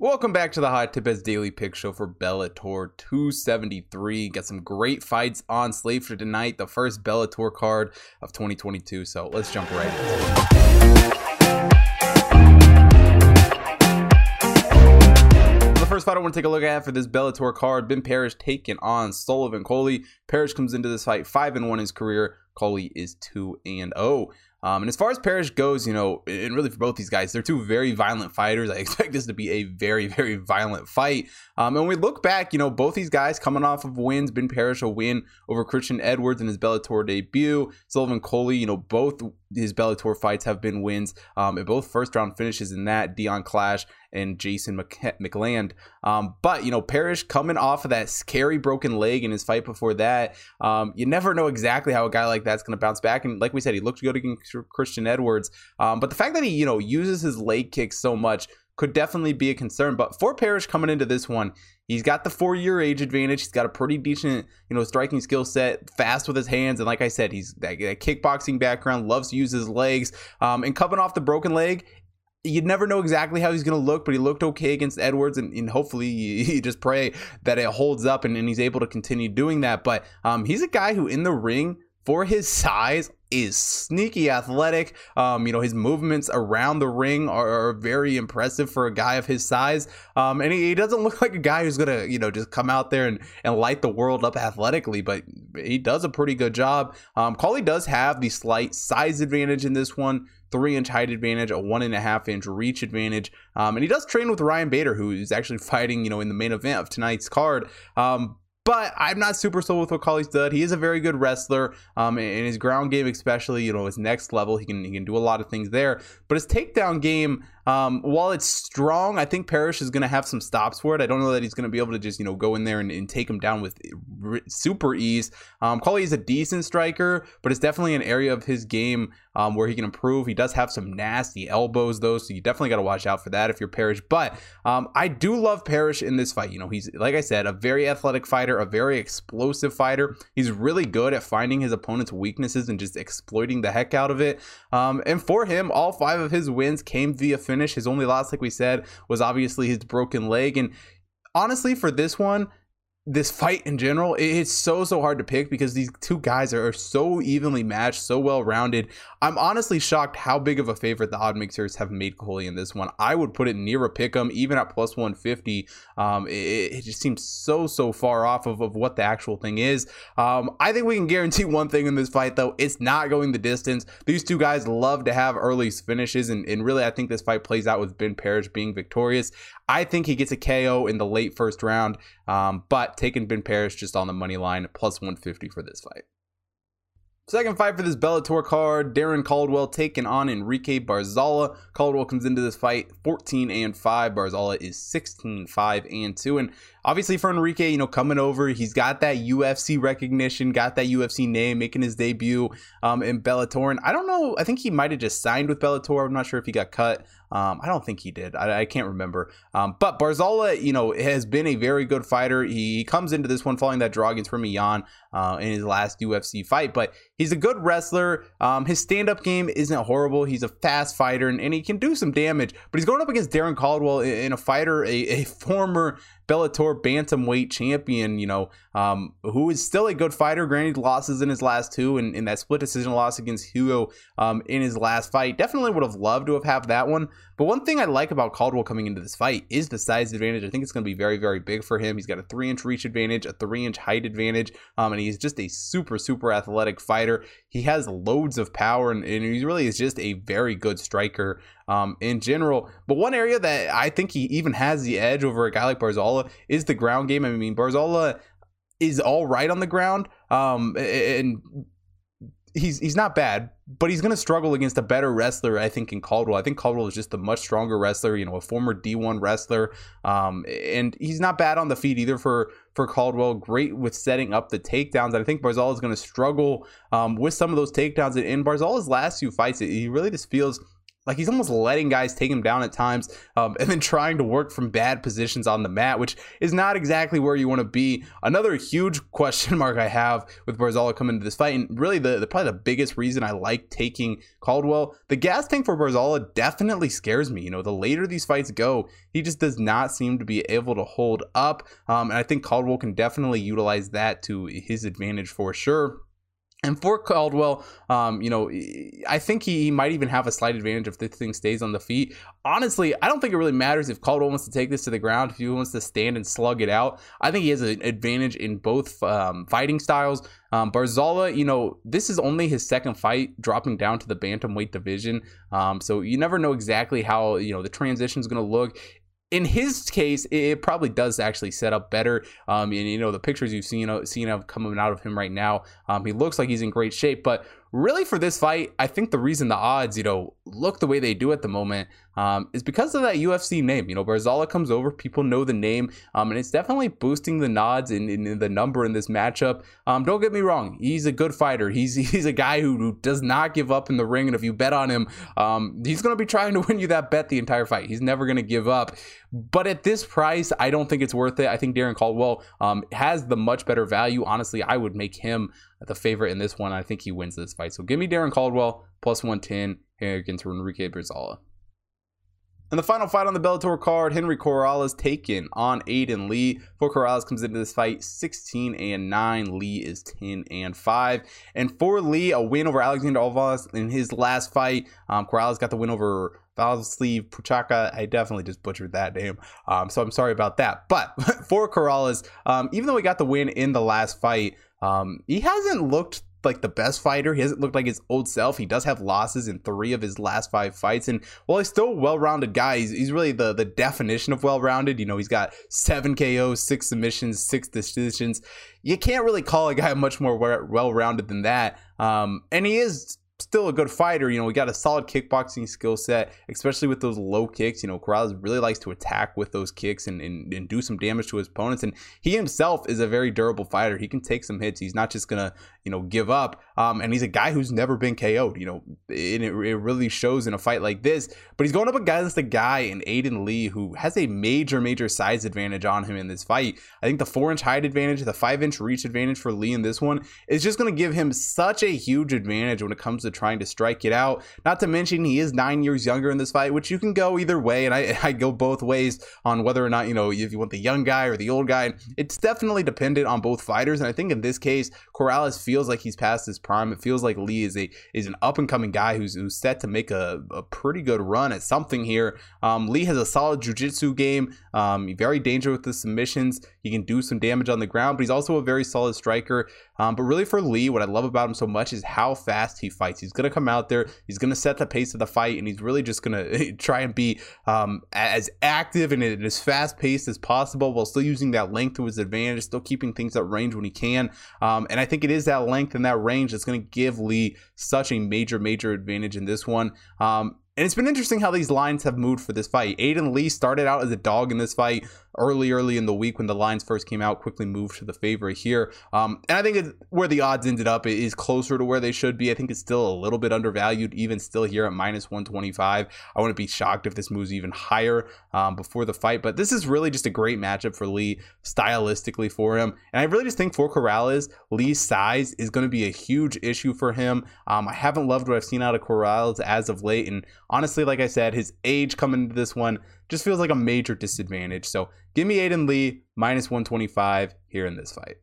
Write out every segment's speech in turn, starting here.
Welcome back to the Hot Tip Bets Daily Pick Show for Bellator 273. Got some great fights on slate for tonight, the first Bellator card of 2022. So let's jump right it. The first fight I want to take a look at for this Bellator card, Ben Parrish taking on Sullivan Cauley. Parrish comes into this fight 5 and 1 in his career. Cauley is 2 and 0. Um, and as far as Parrish goes, you know, and really for both these guys, they're two very violent fighters. I expect this to be a very, very violent fight. Um, and we look back, you know, both these guys coming off of wins, Ben Parrish a win over Christian Edwards in his Bellator debut, Sullivan Cauley, you know, both his Bellator fights have been wins, um, both first round finishes in that Dion Clash and Jason McLand. Um, but you know, Parrish coming off of that scary broken leg in his fight before that, um, you never know exactly how a guy like that's going to bounce back. And like we said, he looked good against Christian Edwards. Um, but the fact that he you know uses his leg kicks so much could definitely be a concern. But for Parrish coming into this one, he's got the four year age advantage. He's got a pretty decent, you know, striking skill set, fast with his hands. And like I said, he's that, that kickboxing background, loves to use his legs. Um, and coming off the broken leg, you'd never know exactly how he's going to look, but he looked okay against Edwards, and, and hopefully you, just pray that it holds up and, and, he's able to continue doing that. But um, he's a guy who, in the ring, for his size, is sneaky athletic. Um, you know, his movements around the ring are, are, very impressive for a guy of his size. Um, and he, he, doesn't look like a guy who's gonna, you know, just come out there and, and light the world up athletically, but he does a pretty good job. Um, Cauley does have the slight size advantage in this one three inch height advantage, a one and a half inch reach advantage. Um, and he does train with Ryan Bader, who is actually fighting, you know, in the main event of tonight's card. Um, but I'm not super sold with what Cauley's done. He is a very good wrestler, um, and his ground game, especially, you know, his next level, he can he can do a lot of things there. But his takedown game, um, while it's strong, I think Parrish is going to have some stops for it. I don't know that he's going to be able to just you know go in there and, and take him down with super ease. Um, is a decent striker, but it's definitely an area of his game um, where he can improve. He does have some nasty elbows though, so you definitely got to watch out for that if you're Parrish. But um, I do love Parrish in this fight. You know, he's like I said, a very athletic fighter, a very explosive fighter. He's really good at finding his opponent's weaknesses and just exploiting the heck out of it. Um, and for him, all five of his wins came via finish finish. His only loss, like we said, was obviously his broken leg. And honestly, for this one, this fight in general, it's so so hard to pick because these two guys are so evenly matched, so well rounded. I'm honestly shocked how big of a favorite the odd mixers have made Cauley in this one. I would put it near a pick 'em, even at plus 150. Um, it, it, just seems so so far off of, of what the actual thing is. Um, I think we can guarantee one thing in this fight though: it's not going the distance. These two guys love to have early finishes, and, and really, I think this fight plays out with Ben Parrish being victorious. I think he gets a KO in the late first round, um, but taking Ben Parrish just on the money line, plus 150 for this fight. Second fight for this Bellator card, Darrion Caldwell taking on Enrique Barzola. Caldwell comes into this fight 14 and 5. Barzola is 16 5 and 2. And obviously for Enrique, you know, coming over, he's got that UFC recognition, got that UFC name, making his debut um, in Bellator. And I don't know, I think he might have just signed with Bellator. I'm not sure if he got cut. Um, I don't think he did. I, I can't remember. Um, but Barzola, you know, has been a very good fighter. He comes into this one following that draw against Rani Yahya uh, in his last UFC fight, but he's a good wrestler. Um, his stand up game isn't horrible. He's a fast fighter and, and, he can do some damage, but he's going up against Darrion Caldwell in, in a fighter, a, a former Bellator bantamweight champion, you know, um, who is still a good fighter. Granted, losses in his last two, and, in that split decision loss against Higo um, in his last fight. Definitely would have loved to have had that one. But one thing I like about Caldwell coming into this fight is the size advantage. I think it's going to be very, very big for him. He's got a three inch reach advantage, a three inch height advantage, um, and he's just a super, super athletic fighter. He has loads of power, and, and he really is just a very good striker um, in general. But one area that I think he even has the edge over a guy like Barzola is the ground game. I mean, Barzola is all right on the ground, um, and he's he's not bad, but he's going to struggle against a better wrestler, I think, in Caldwell. I think Caldwell is just a much stronger wrestler, you know, a former D1 wrestler, um, and he's not bad on the feet either for for Caldwell. Great with setting up the takedowns. I think Barzola is going to struggle um, with some of those takedowns. And in Barzola's last few fights, he really just feels like he's almost letting guys take him down at times, um, and then trying to work from bad positions on the mat, which is not exactly where you want to be. Another huge question mark I have with Barzola coming into this fight, and really the, the probably the biggest reason I like taking Caldwell, the gas tank for Barzola definitely scares me. You know, the later these fights go, he just does not seem to be able to hold up, um, and I think Caldwell can definitely utilize that to his advantage for sure. And for Caldwell, um, you know, I think he, might even have a slight advantage if this thing stays on the feet. Honestly, I don't think it really matters if Caldwell wants to take this to the ground, if he wants to stand and slug it out. I think he has an advantage in both um, fighting styles. Um, Barzola, you know, this is only his second fight dropping down to the bantamweight division. Um, so you never know exactly how, you know, the transition is going to look in his case, it probably does actually set up better. Um, and you know the pictures you've seen uh, seen of coming out of him right now, um, he looks like he's in great shape. But really, for this fight, I think the reason the odds, you know, look the way they do at the moment um, is because of that UFC name. You know, Barzola comes over, people know the name, um, and it's definitely boosting the nods in, in, in the number in this matchup. Um, don't get me wrong, he's a good fighter. He's he's a guy who, who does not give up in the ring, and if you bet on him, um, he's going to be trying to win you that bet the entire fight. He's never going to give up. But at this price, I don't think it's worth it. I think Darrion Caldwell um, has the much better value. Honestly, I would make him the favorite in this one. I think he wins this fight. So give me Darrion Caldwell plus 110 here against Enrique Barzola. And the final fight on the Bellator card, Henry Corrales taken on Aiden Lee. For Corrales comes into this fight 16 and 9. Lee is 10 and 5. And for Lee, a win over Alexander Alvarez in his last fight. Um, Corrales got the win over Valsleeve Puchaka. I definitely just butchered that name. Um, so I'm sorry about that. But for Corrales, um, even though he got the win in the last fight, um, he hasn't looked like the best fighter. He hasn't looked like his old self. He does have losses in three of his last five fights. And while he's still a well-rounded guy, he's, he's really the, the definition of well-rounded. You know, he's got seven KOs, six submissions, six decisions. You can't really call a guy much more well-rounded than that. Um, and he is still a good fighter. You know, we got a solid kickboxing skill set, especially with those low kicks. You know, Corrales really likes to attack with those kicks and, and, and, do some damage to his opponents. And he himself is a very durable fighter. He can take some hits. He's not just to, you know, give up. Um, and he's a guy who's never been KO'd. You know, it, it really shows in a fight like this. But he's going up against a guy in Aiden Lee who has a major, major size advantage on him in this fight. I think the four inch height advantage, the five inch reach advantage for Lee in this one is just to give him such a huge advantage when it comes to trying to strike it out. Not to mention he is nine years younger in this fight, which you can go either way, and I, I go both ways on whether or not you know if you want the young guy or the old guy. It's definitely dependent on both fighters, and I think in this case, Corrales feels like he's past his prime. It feels like Lee is a is an up and coming guy who's who's set to make a, a pretty good run at something here. Um, Lee has a solid jiu-jitsu game, um, very dangerous with the submissions. He can do some damage on the ground, but he's also a very solid striker. Um, but really for Lee, what I love about him so much is how fast he fights. He's going to come out there, he's going to set the pace of the fight, and he's really just going to try and be um, as active and as fast paced as possible while still using that length to his advantage, still keeping things at range when he can. Um, and I think it is that length and that range that's going to give Lee such a major, major advantage in this one. Um, and it's been interesting how these lines have moved for this fight. Aiden Lee started out as a dog in this fight early, early in the week when the lines first came out, quickly moved to the favorite here. Um, and I think where the odds ended up is closer to where they should be. I think it's still a little bit undervalued, even still here at minus 125. I wouldn't be shocked if this moves even higher um, before the fight. But this is really just a great matchup for Lee stylistically for him. And I really just think for Corrales, Lee's size is going to be a huge issue for him. Um, I haven't loved what I've seen out of Corrales as of late. And honestly, like I said, his age coming into this one just feels like a major disadvantage. So give me Aiden Lee minus 125 here in this fight.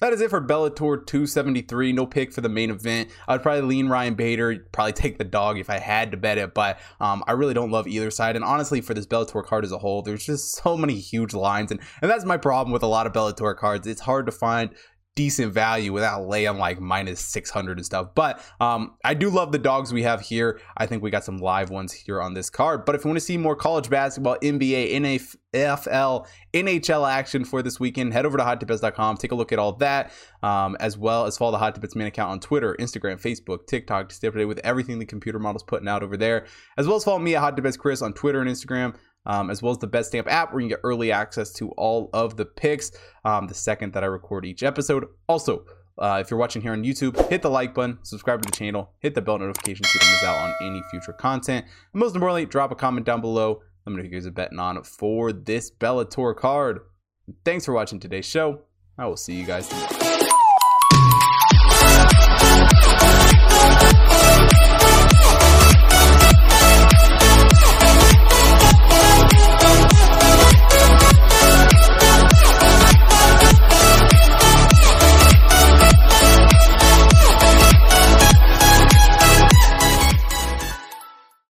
That is it for Bellator 273. No pick for the main event. I'd probably lean Ryan Bader, probably take the dog if I had to bet it, but um, I really don't love either side. And honestly, for this Bellator card as a whole, there's just so many huge lines, and, and that's my problem with a lot of Bellator cards. It's hard to find decent value without laying like minus 600 and stuff. But um, I do love the dogs we have here. I think we got some live ones here on this card. But if you want to see more college basketball, NBA, NFL, NHL action for this weekend, head over to hottipbets.com. Take a look at all that, um, as well as follow the Hot Tip Bets main account on Twitter, Instagram, Facebook, TikTok to stay up to date with everything the computer model's putting out over there, as well as follow me at Hot Chris on Twitter and Instagram um, as well as the BetStamp app where you can get early access to all of the picks um, the second that I record each episode. Also, Uh, if you're watching here on YouTube, hit the like button, subscribe to the channel, hit the bell notification so you don't miss out on any future content. And most importantly, drop a comment down below. Let me know who you guys are betting on for this Bellator card. Thanks for watching today's show. I will see you guys.